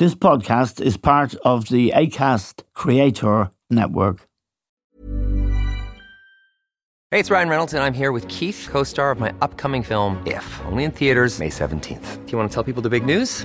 This podcast is part of the ACAST Creator Network. Hey, it's Ryan Reynolds, and I'm here with Keith, co star of my upcoming film, If, only in theaters, May 17th. Do you want to tell people the big news?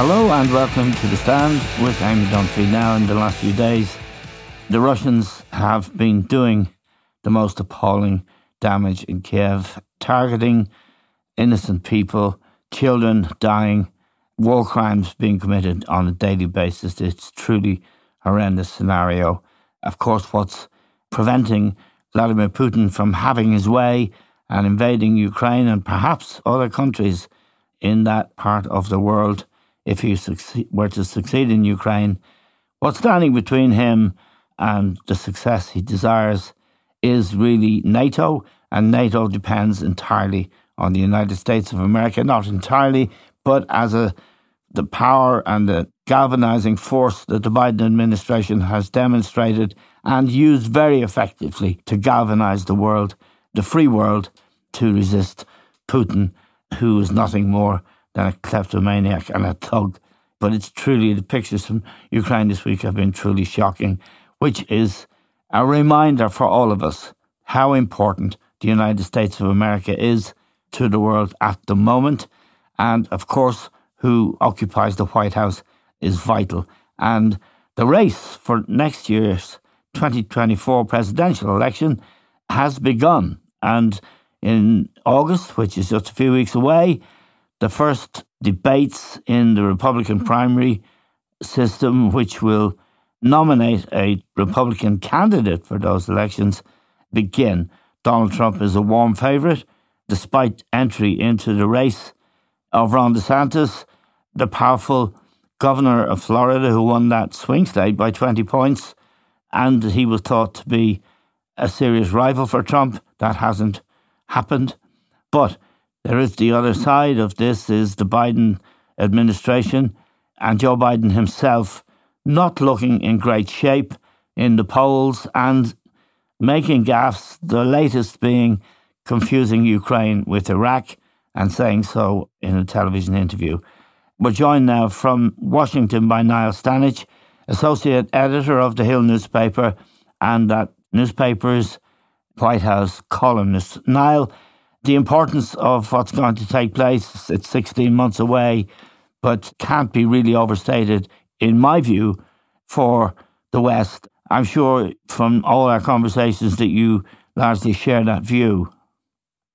Hello and welcome to The Stand with Eamon Dunphy. Now, in the last few days, the Russians have been doing the most appalling damage in Kiev, targeting innocent people, children dying, war crimes being committed on a daily basis. It's truly horrendous scenario. Of course, what's preventing Vladimir Putin from having his way and invading Ukraine and perhaps other countries in that part of the world if he succeed, were to succeed in Ukraine. What's standing between him and the success he desires is really NATO, and NATO depends entirely on the United States of America, not entirely, but as a the power and the galvanizing force that the Biden administration has demonstrated and used very effectively to galvanize the world, the free world, to resist Putin, who is nothing more than a kleptomaniac and a thug. But it's truly, the pictures from Ukraine this week have been truly shocking, which is a reminder for all of us how important the United States of America is to the world at the moment. And of course, who occupies the White House is vital. And the race for next year's 2024 presidential election has begun. And in August, which is just a few weeks away, the first debates in the Republican primary system, which will nominate a Republican candidate for those elections, begin. Donald Trump is a warm favourite, despite entry into the race of Ron DeSantis, the powerful governor of Florida who won that swing state by 20 points, and he was thought to be a serious rival for Trump. That hasn't happened. But there is the other side of this is the Biden administration and Joe Biden himself not looking in great shape in the polls and making gaffes, the latest being confusing Ukraine with Iraq and saying so in a television interview. We're joined now from Washington by Niall Stanage, Associate Editor of the Hill newspaper and that newspaper's White House columnist. Niall, the importance of what's going to take place, it's 16 months away, but can't be really overstated, in my view, for the West. I'm sure from all our conversations that you largely share that view.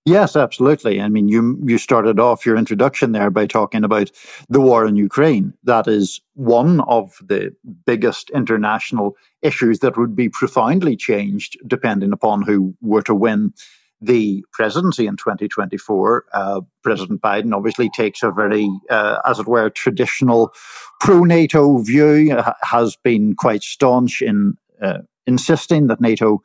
Yes, absolutely. I mean, you you started off your introduction there by talking about the war in Ukraine. That is one of the biggest international issues that would be profoundly changed depending upon who were to win the presidency in 2024. Uh, President Biden obviously takes a very, uh, as it were, traditional pro-NATO view. Uh, has been quite staunch in uh, insisting that NATO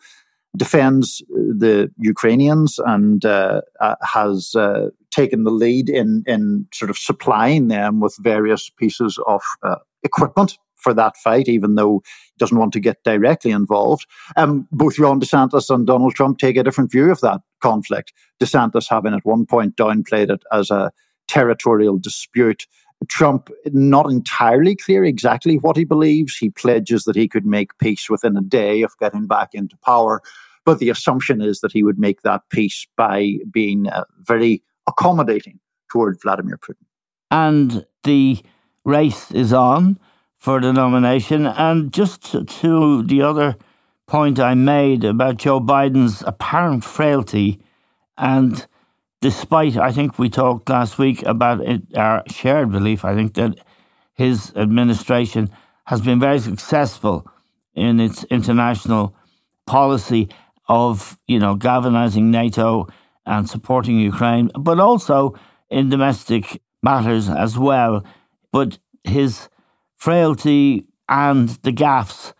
defends the Ukrainians and uh, uh, has uh, taken the lead in in sort of supplying them with various pieces of uh, equipment for that fight, even though he doesn't want to get directly involved. Um, both Ron DeSantis and Donald Trump take a different view of that conflict. DeSantis having at one point downplayed it as a territorial dispute Trump not entirely clear exactly what he believes. He pledges that he could make peace within a day of getting back into power. But the assumption is that he would make that peace by being uh, very accommodating toward Vladimir Putin. And the race is on for the nomination. And just to the other point I made about Joe Biden's apparent frailty, and despite, I think we talked last week about it, our shared belief, I think that his administration has been very successful in its international policy of, you know, galvanizing NATO and supporting Ukraine, but also in domestic matters as well. But his frailty and the gaffes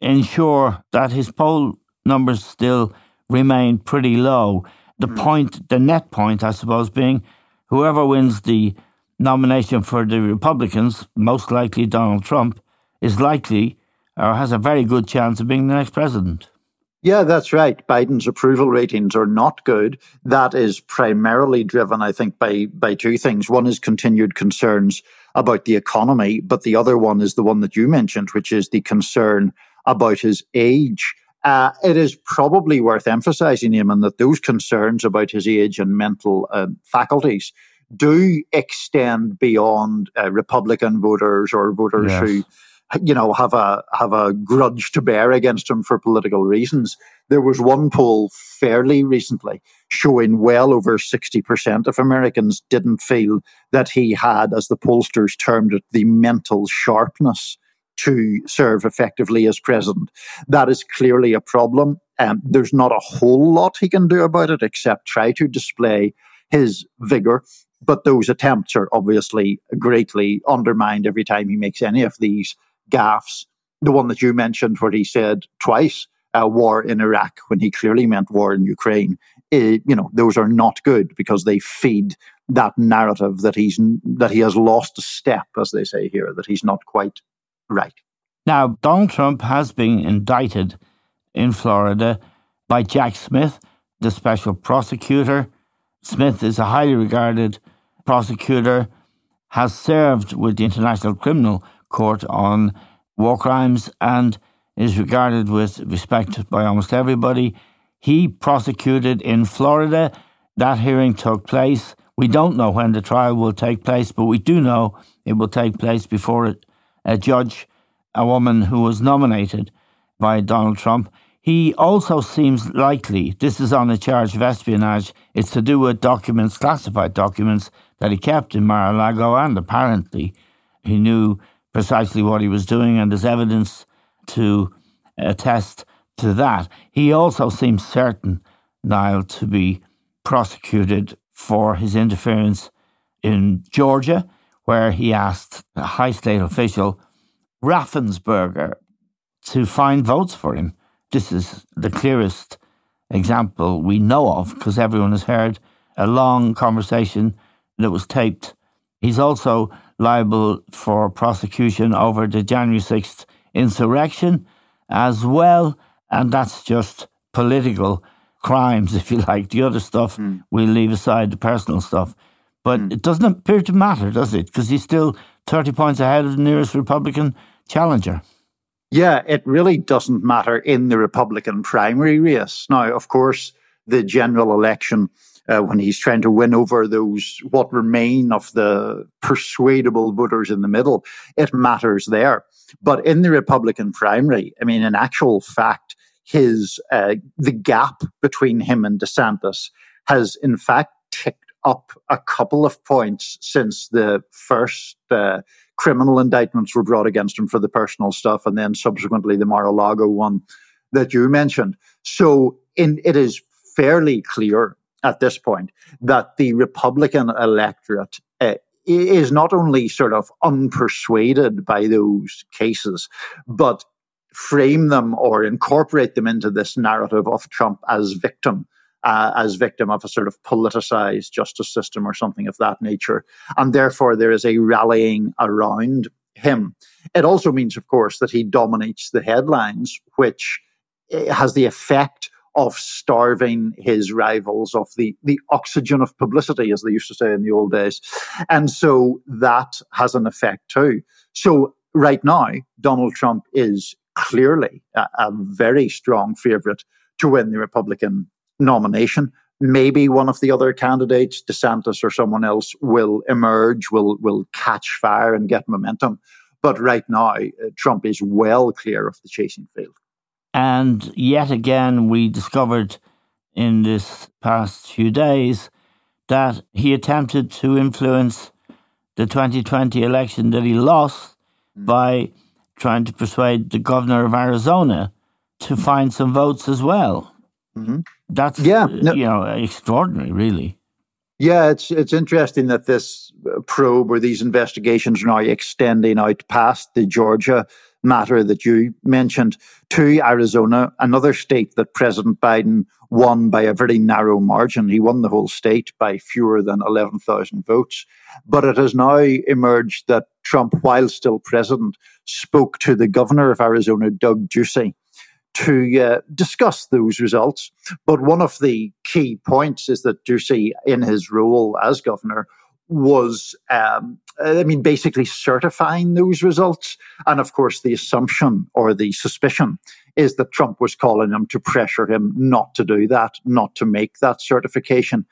ensure that his poll numbers still remain pretty low. The mm. point, the net point, I suppose, being whoever wins the nomination for the Republicans, most likely Donald Trump, is likely or has a very good chance of being the next president. Yeah, that's right. Biden's approval ratings are not good. That is primarily driven, I think, by by two things. One is continued concerns about the economy, but the other one is the one that you mentioned, which is the concern about his age. Uh, it is probably worth emphasizing, Eamon, that those concerns about his age and mental uh, faculties do extend beyond uh, Republican voters or voters yes. who you know have a have a grudge to bear against him for political reasons. There was one poll fairly recently showing well over 60% of Americans didn't feel that he had, as the pollsters termed it, the mental sharpness to serve effectively as president. That is clearly a problem. Um, there's not a whole lot he can do about it except try to display his vigor. But those attempts are obviously greatly undermined every time he makes any of these gaffes. The one that you mentioned, where he said twice, uh, war in Iraq, when he clearly meant war in Ukraine, it, you know, those are not good because they feed that narrative that he's that he has lost a step, as they say here, that he's not quite right. Now, Donald Trump has been indicted in Florida by Jack Smith, the special prosecutor. Smith is a highly regarded prosecutor, has served with the International Criminal Court on war crimes, and is regarded with respect by almost everybody. He prosecuted in Florida. That hearing took place. We don't know when the trial will take place, but we do know it will take place before a judge, a woman who was nominated by Donald Trump. He also seems likely, this is on a charge of espionage, it's to do with documents, classified documents that he kept in Mar a Lago, and apparently he knew precisely what he was doing, and there's evidence to uh, attest to that. He also seems certain, Niall, to be prosecuted for his interference in Georgia, where he asked a high state official, Raffensperger, to find votes for him. This is the clearest example we know of because everyone has heard a long conversation that was taped. He's also liable for prosecution over the January 6th insurrection as well and that's just political crimes, if you like. The other stuff mm. we'll leave aside, the personal stuff. But mm. it doesn't appear to matter, does it? Because he's still 30 points ahead of the nearest Republican challenger. Yeah, it really doesn't matter in the Republican primary race. Now, of course, the general election, uh, when he's trying to win over those what remain of the persuadable voters in the middle, it matters there. But in the Republican primary, I mean, in actual fact, his uh, the gap between him and DeSantis has in fact ticked up a couple of points since the first uh, criminal indictments were brought against him for the personal stuff, and then subsequently the Mar-a-Lago one that you mentioned. So, in, it is fairly clear at this point that the Republican electorate uh, is not only sort of unpersuaded by those cases, but frame them or incorporate them into this narrative of Trump as victim. Uh, as victim of a sort of politicized justice system or something of that nature. And therefore, there is a rallying around him. It also means, of course, that he dominates the headlines, which eh, has the effect of starving his rivals of the, the oxygen of publicity, as they used to say in the old days. And so that has an effect too. So right now, Donald Trump is clearly a, a very strong favorite to win the Republican nomination. maybe one of the other candidates, DeSantis or someone else, will emerge, will will catch fire and get momentum. But right now, uh, Trump is well clear of the chasing field. And yet again, we discovered in this past few days that he attempted to influence the 2020 election that he lost mm. by trying to persuade the governor of Arizona to find some votes as well. Mm-hmm. That's yeah, no, you know extraordinary, really. Yeah, it's it's interesting that this probe or these investigations are now extending out past the Georgia matter that you mentioned to Arizona, another state that President Biden won by a very narrow margin. He won the whole state by fewer than 11,000 votes. But it has now emerged that Trump, while still president, spoke to the governor of Arizona, Doug Ducey, to uh, discuss those results. But one of the key points is that Ducey, in his role as governor, was, um, I mean, basically certifying those results. And of course, the assumption or the suspicion is that Trump was calling him to pressure him not to do that, not to make that certification.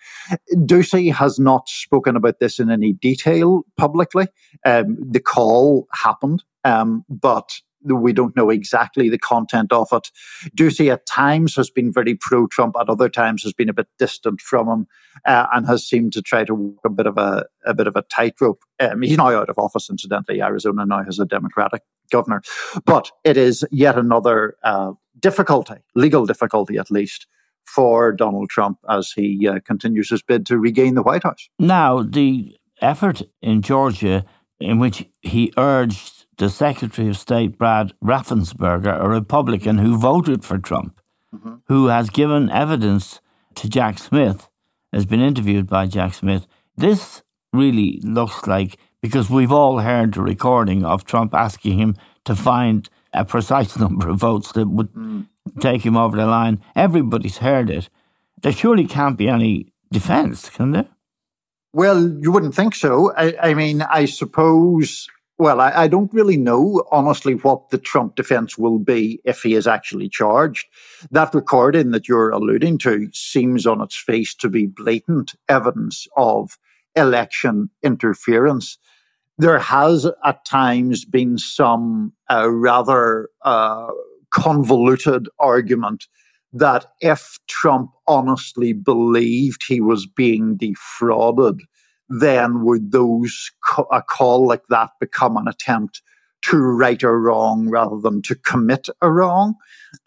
Ducey has not spoken about this in any detail publicly. Um, the call happened, um, but we don't know exactly the content of it. Ducey at times has been very pro Trump, at other times has been a bit distant from him, uh, and has seemed to try to walk a bit of a, a bit of a tightrope. Um, he's now out of office, incidentally. Arizona now has a Democratic governor. But it is yet another uh, difficulty, legal difficulty at least, for Donald Trump as he uh, continues his bid to regain the White House. Now, the effort in Georgia in which he urged the Secretary of State, Brad Raffensperger, a Republican who voted for Trump, mm-hmm. who has given evidence to Jack Smith, has been interviewed by Jack Smith. This really looks like, because we've all heard the recording of Trump asking him to find a precise number of votes that would mm. take him over the line. Everybody's heard it. There surely can't be any defense, can there? Well, you wouldn't think so. I, I mean, I suppose well, I, I, don't really know, honestly, what the Trump defense will be if he is actually charged. That recording that you're alluding to seems on its face to be blatant evidence of election interference. There has at times been some uh, rather uh, convoluted argument that if Trump honestly believed he was being defrauded, then would those a call like that become an attempt to right a wrong rather than to commit a wrong?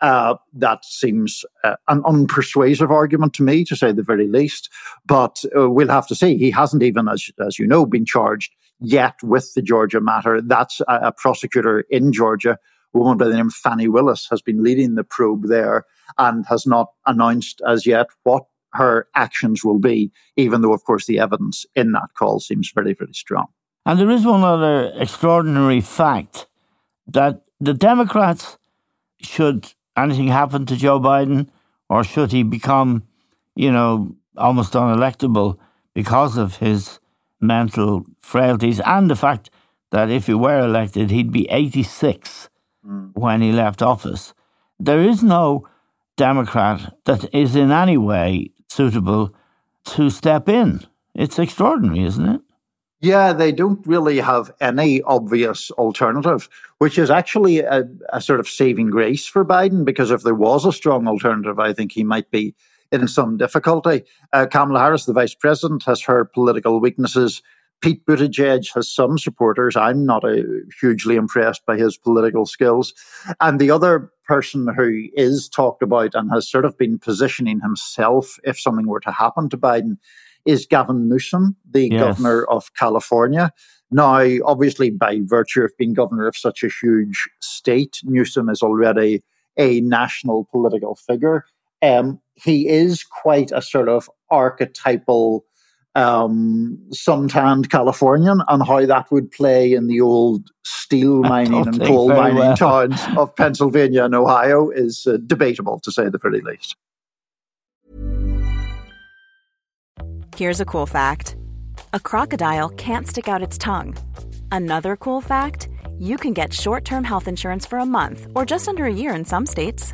Uh, that seems uh, an unpersuasive argument to me, to say the very least. But uh, we'll have to see. He hasn't even, as as you know, been charged yet with the Georgia matter. That's a, a prosecutor in Georgia a woman by the name of Fani Willis has been leading the probe there and has not announced as yet what her actions will be, even though, of course, the evidence in that call seems very, very strong. And there is one other extraordinary fact that the Democrats, should anything happen to Joe Biden, or should he become, you know, almost unelectable because of his mental frailties and the fact that if he were elected, he'd be 86 mm. when he left office. There is no Democrat that is in any way suitable to step in. It's extraordinary, isn't it? Yeah, they don't really have any obvious alternative, which is actually a, a, sort of saving grace for Biden because if there was a strong alternative, I think he might be in some difficulty. Uh, Kamala Harris, the vice president, has her political weaknesses. Pete Buttigieg has some supporters. I'm not a, hugely impressed by his political skills. And the other person who is talked about and has sort of been positioning himself if something were to happen to Biden is Gavin Newsom, the yes. governor of California. Now, obviously, by virtue of being governor of such a huge state, Newsom is already a national political figure. Um, he is quite a sort of archetypal um, suntanned Californian and how that would play in the old steel mining and coal mining well. towns of Pennsylvania and Ohio is uh, debatable, to say the very least. Here's a cool fact a crocodile can't stick out its tongue. Another cool fact you can get short term health insurance for a month or just under a year in some states.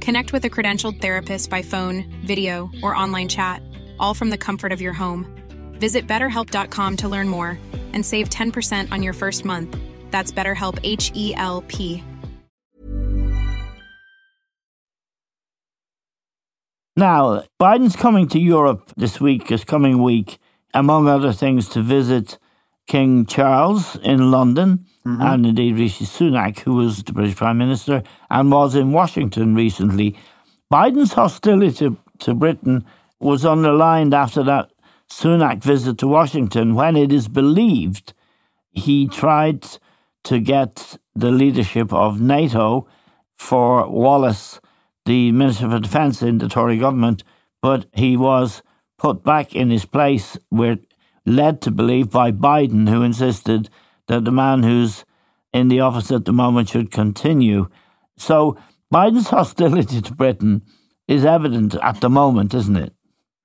Connect with a credentialed therapist by phone, video, or online chat, all from the comfort of your home. Visit betterhelp.com to learn more and save 10% on your first month. That's BetterHelp H E L P. Now, Biden's coming to Europe this week, this coming week, among other things, to visit King Charles in London, mm-hmm. and indeed Rishi Sunak, who was the British Prime Minister and was in Washington recently. Biden's hostility to, to Britain was underlined after that Sunak visit to Washington when it is believed he tried to get the leadership of NATO for Wallace the Minister for Defence in the Tory government, but he was put back in his place. We're led to believe by Biden, who insisted that the man who's in the office at the moment should continue. So Biden's hostility to Britain is evident at the moment, isn't it?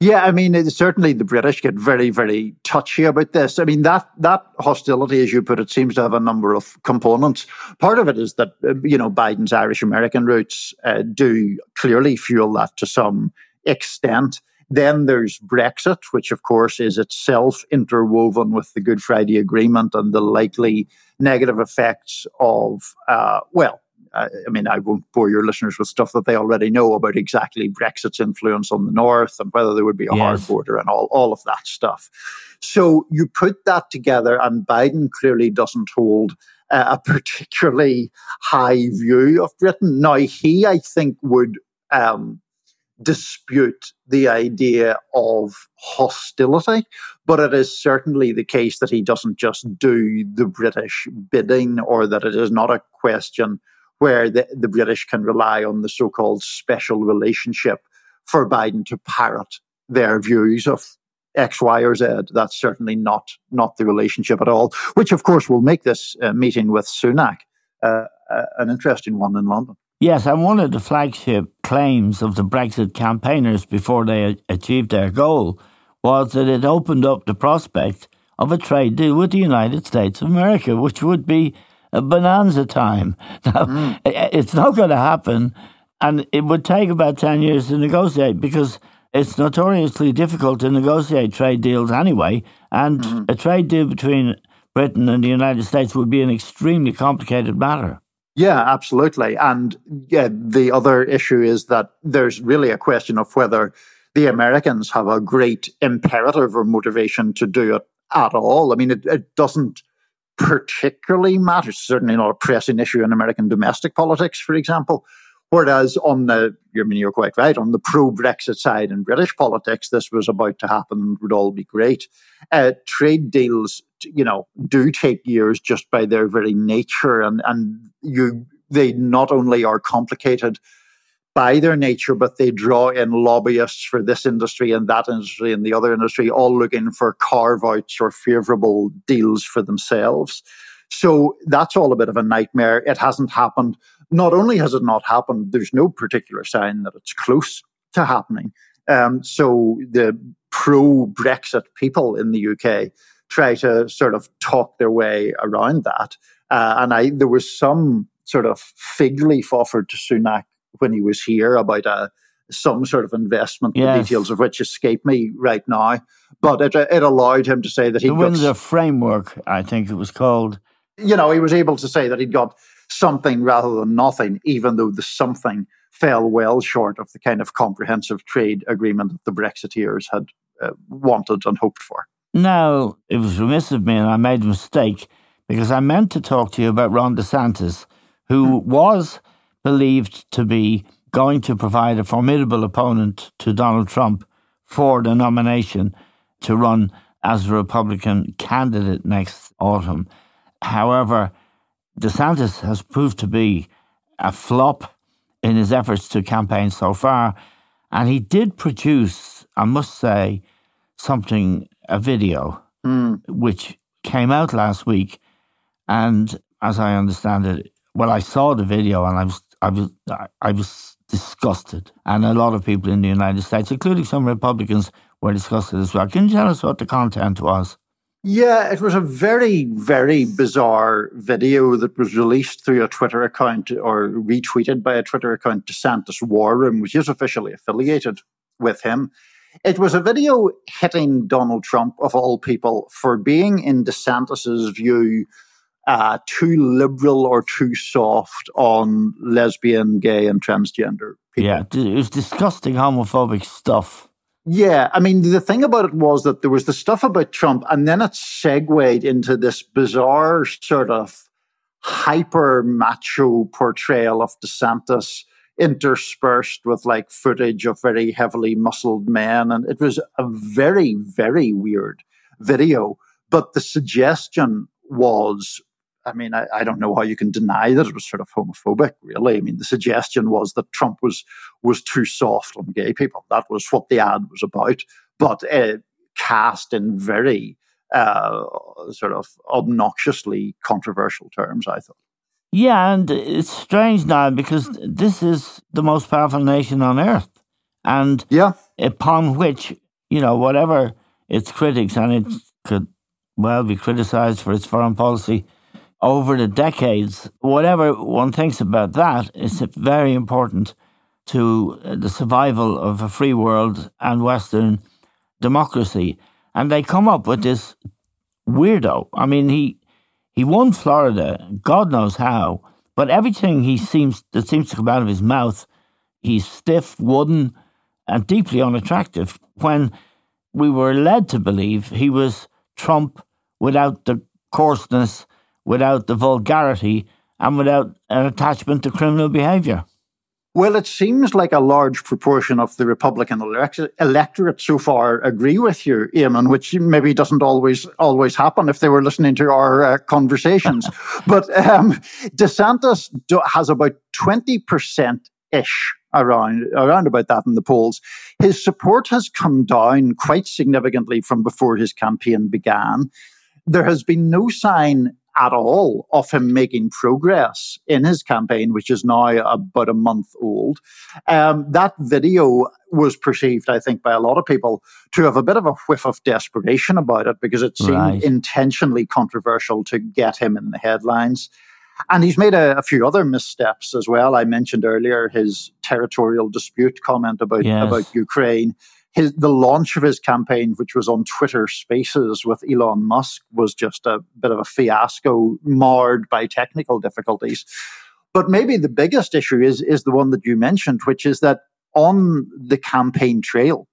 Yeah, I mean, certainly the British get very, very touchy about this. I mean, that that hostility, as you put it, seems to have a number of components. Part of it is that uh, you know Biden's Irish American roots uh, do clearly fuel that to some extent. Then there's Brexit, which of course is itself interwoven with the Good Friday Agreement and the likely negative effects of, uh, well, I mean, I won't bore your listeners with stuff that they already know about exactly Brexit's influence on the North and whether there would be a yes. hard border and all, all of that stuff. So you put that together, and Biden clearly doesn't hold uh, a particularly high view of Britain. Now, he, I think, would um, dispute the idea of hostility, but it is certainly the case that he doesn't just do the British bidding or that it is not a question where the, the British can rely on the so called special relationship for Biden to parrot their views of X, Y, or Z. That's certainly not not the relationship at all. Which, of course, will make this uh, meeting with Sunak uh, uh, an interesting one in London. Yes, and one of the flagship claims of the Brexit campaigners before they achieved their goal was that it opened up the prospect of a trade deal with the United States of America, which would be a bonanza time. Now, mm. it's not going to happen, and it would take about 10 years to negotiate because it's notoriously difficult to negotiate trade deals anyway, and mm. a trade deal between Britain and the United States would be an extremely complicated matter. Yeah, absolutely. And yeah, the other issue is that there's really a question of whether the Americans have a great imperative or motivation to do it at all. I mean, it, it doesn't particularly matters. Certainly not a pressing issue in American domestic politics, for example. Whereas on the, I mean, you're quite right, on the pro Brexit side in British politics, this was about to happen and would all be great. Uh, trade deals, you know, do take years just by their very nature. And, and you, they not only are complicated by their nature, but they draw in lobbyists for this industry and that industry and the other industry, all looking for carve outs or favorable deals for themselves. So that's all a bit of a nightmare. It hasn't happened. Not only has it not happened, there's no particular sign that it's close to happening. Um, so the pro Brexit people in the UK try to sort of talk their way around that. Uh, and I, there was some sort of fig leaf offered to Sunak when he was here about a, uh, some sort of investment, yes. the details of which escape me right now. But it, it allowed him to say that he the Windsor framework, I think it was called. You know, he was able to say that he'd got something rather than nothing, even though the something fell well short of the kind of comprehensive trade agreement that the Brexiteers had uh, wanted and hoped for. No, it was remiss of me, and I made a mistake because I meant to talk to you about Ron DeSantis, who hmm. was believed to be going to provide a formidable opponent to Donald Trump for the nomination to run as a Republican candidate next autumn. However, DeSantis has proved to be a flop in his efforts to campaign so far. And he did produce, I must say, something, a video, mm. which came out last week. And as I understand it, well, I saw the video and I was, I was, I was disgusted. And a lot of people in the United States, including some Republicans, were disgusted as well. Can you tell us what the content was? Yeah, it was a very, very bizarre video that was released through a Twitter account or retweeted by a Twitter account, DeSantis War Room, which is officially affiliated with him. It was a video hitting Donald Trump, of all people, for being, in DeSantis's view, uh, too liberal or too soft on lesbian, gay, and transgender people. Yeah, it was disgusting homophobic stuff. Yeah, I mean, the thing about it was that there was the stuff about Trump, and then it segued into this bizarre sort of hyper macho portrayal of DeSantis, interspersed with like footage of very heavily muscled men. And it was a very, very weird video. But the suggestion was I mean, I, I, don't know how you can deny that it was sort of homophobic, really. I mean, the suggestion was that Trump was was too soft on gay people. That was what the ad was about, but uh, cast in very uh, sort of obnoxiously controversial terms, I thought. Yeah, and it's strange now because this is the most powerful nation on earth, and yeah, upon which you know whatever its critics and it could well be criticized for its foreign policy over the decades, whatever one thinks about that, it's very important to uh, the survival of a free world and Western democracy. And they come up with this weirdo. I mean, he he won Florida, God knows how, but everything he seems that seems to come out of his mouth, he's stiff, wooden, and deeply unattractive. When we were led to believe he was Trump without the coarseness without the vulgarity and without an attachment to criminal behaviour. Well, it seems like a large proportion of the Republican electorate so far agree with you, Eamon, which maybe doesn't always always happen if they were listening to our uh, conversations. but um, DeSantis has about twenty percent ish around around about that in the polls. His support has come down quite significantly from before his campaign began. There has been no sign at all of him making progress in his campaign, which is now about a month old. Um, that video was perceived, I think, by a lot of people to have a bit of a whiff of desperation about it because it seemed right. intentionally controversial to get him in the headlines. And he's made a, a, few other missteps as well. I mentioned earlier his territorial dispute comment about, yes. about Ukraine his, the launch of his campaign, which was on Twitter Spaces with Elon Musk, was just a bit of a fiasco, marred by technical difficulties. But maybe the biggest issue is is the one that you mentioned, which is that on the campaign trail,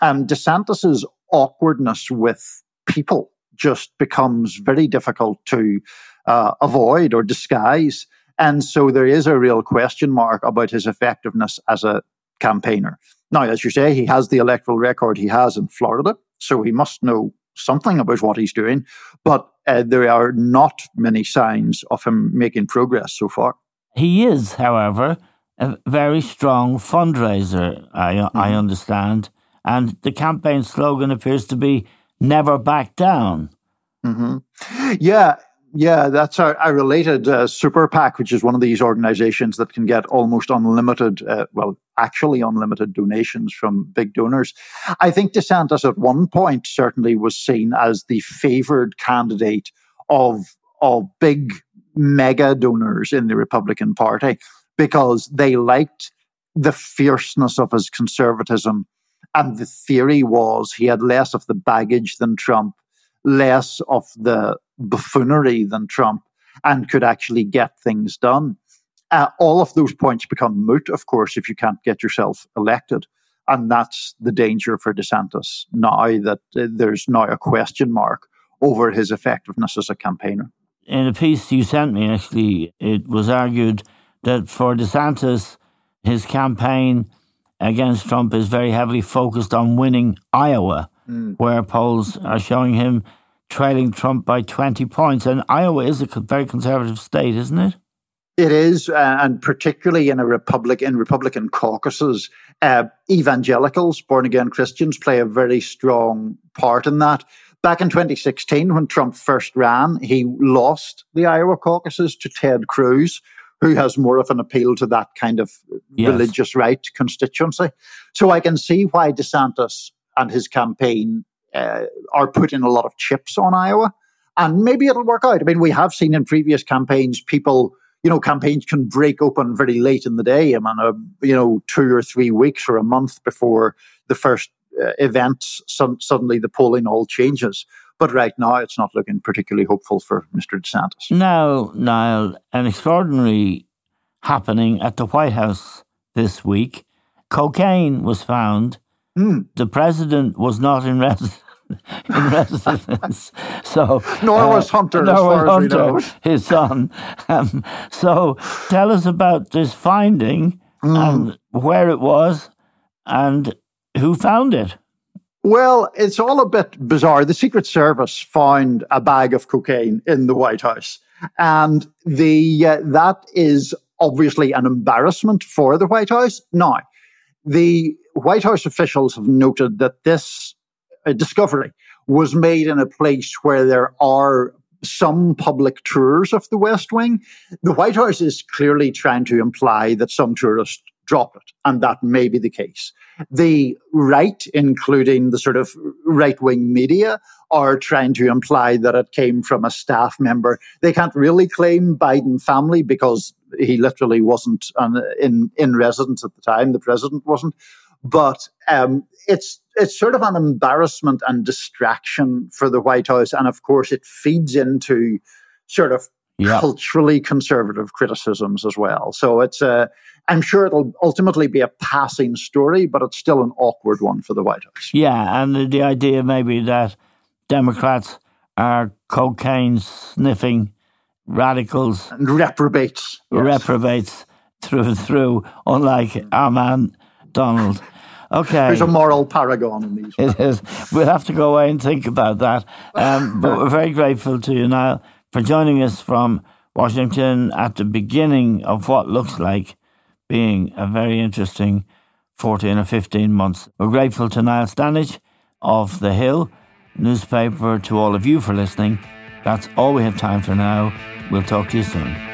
um, DeSantis's awkwardness with people just becomes very difficult to uh, avoid or disguise. And so there is a real question mark about his effectiveness as a campaigner. Now, as you say, he has the electoral record he has in Florida, so he must know something about what he's doing, but uh, there are not many signs of him making progress so far. He is, however, a very strong fundraiser, I, mm-hmm. I understand. And the campaign slogan appears to be never back down. Mm-hmm. Yeah, yeah, that's our, our related uh, Super PAC, which is one of these organizations that can get almost unlimited, uh, well, actually unlimited donations from big donors. I think DeSantis at one point certainly was seen as the favored candidate of, of big mega donors in the Republican Party because they liked the fierceness of his conservatism. And the theory was he had less of the baggage than Trump, less of the buffoonery than Trump, and could actually get things done. Uh, all of those points become moot, of course, if you can't get yourself elected. And that's the danger for DeSantis now that uh, there's now a question mark over his effectiveness as a campaigner. In a piece you sent me, actually, it was argued that for DeSantis, his campaign against Trump is very heavily focused on winning Iowa, mm. where polls are showing him trailing Trump by 20 points. And Iowa is a very conservative state, isn't it? It is, uh, and particularly in a republic in Republican caucuses, uh, evangelicals, born again Christians, play a very strong part in that. Back in 2016, when Trump first ran, he lost the Iowa caucuses to Ted Cruz, who has more of an appeal to that kind of yes. religious right constituency. So I can see why DeSantis and his campaign uh, are putting a lot of chips on Iowa. And maybe it'll work out. I mean, we have seen in previous campaigns people, you know, campaigns can break open very late in the day. I mean, a, you know, two or three weeks or a month before the first uh, event, some, suddenly the polling all changes. But right now, it's not looking particularly hopeful for Mr. DeSantis. Now, Niall, an extraordinary happening at the White House this week. Cocaine was found. Mm. The president was not in residence. in residence. So nor uh, was Hunter, nor was Hunter, his son. Um, so tell us about this finding mm. and where it was and who found it. Well, it's all a bit bizarre. The Secret Service found a bag of cocaine in the White House, and the uh, that is obviously an embarrassment for the White House. Now, the White House officials have noted that this uh, discovery was made in a place where there are some public tours of the West Wing. The White House is clearly trying to imply that some tourists dropped it, and that may be the case. The right, including the sort of right wing media, are trying to imply that it came from a staff member. They can't really claim Biden family because he literally wasn't in in residence at the time. The president wasn't, but um, it's it's sort of an embarrassment and distraction for the White House, and of course, it feeds into sort of yeah. culturally conservative criticisms as well. So it's a I'm sure it'll ultimately be a passing story, but it's still an awkward one for the White House. Yeah, and the, the idea maybe that Democrats are cocaine sniffing radicals and reprobates. Yes. Reprobates through and through, unlike our man Donald. Okay. There's a moral paragon in these. It is. We'll have to go away and think about that. Um, but we're very grateful to you, Niall, for joining us from Washington at the beginning of what looks like being a very interesting 14 or 15 months. We're grateful to Niall Stanage of The Hill newspaper, to all of you for listening. That's all we have time for now. We'll talk to you soon.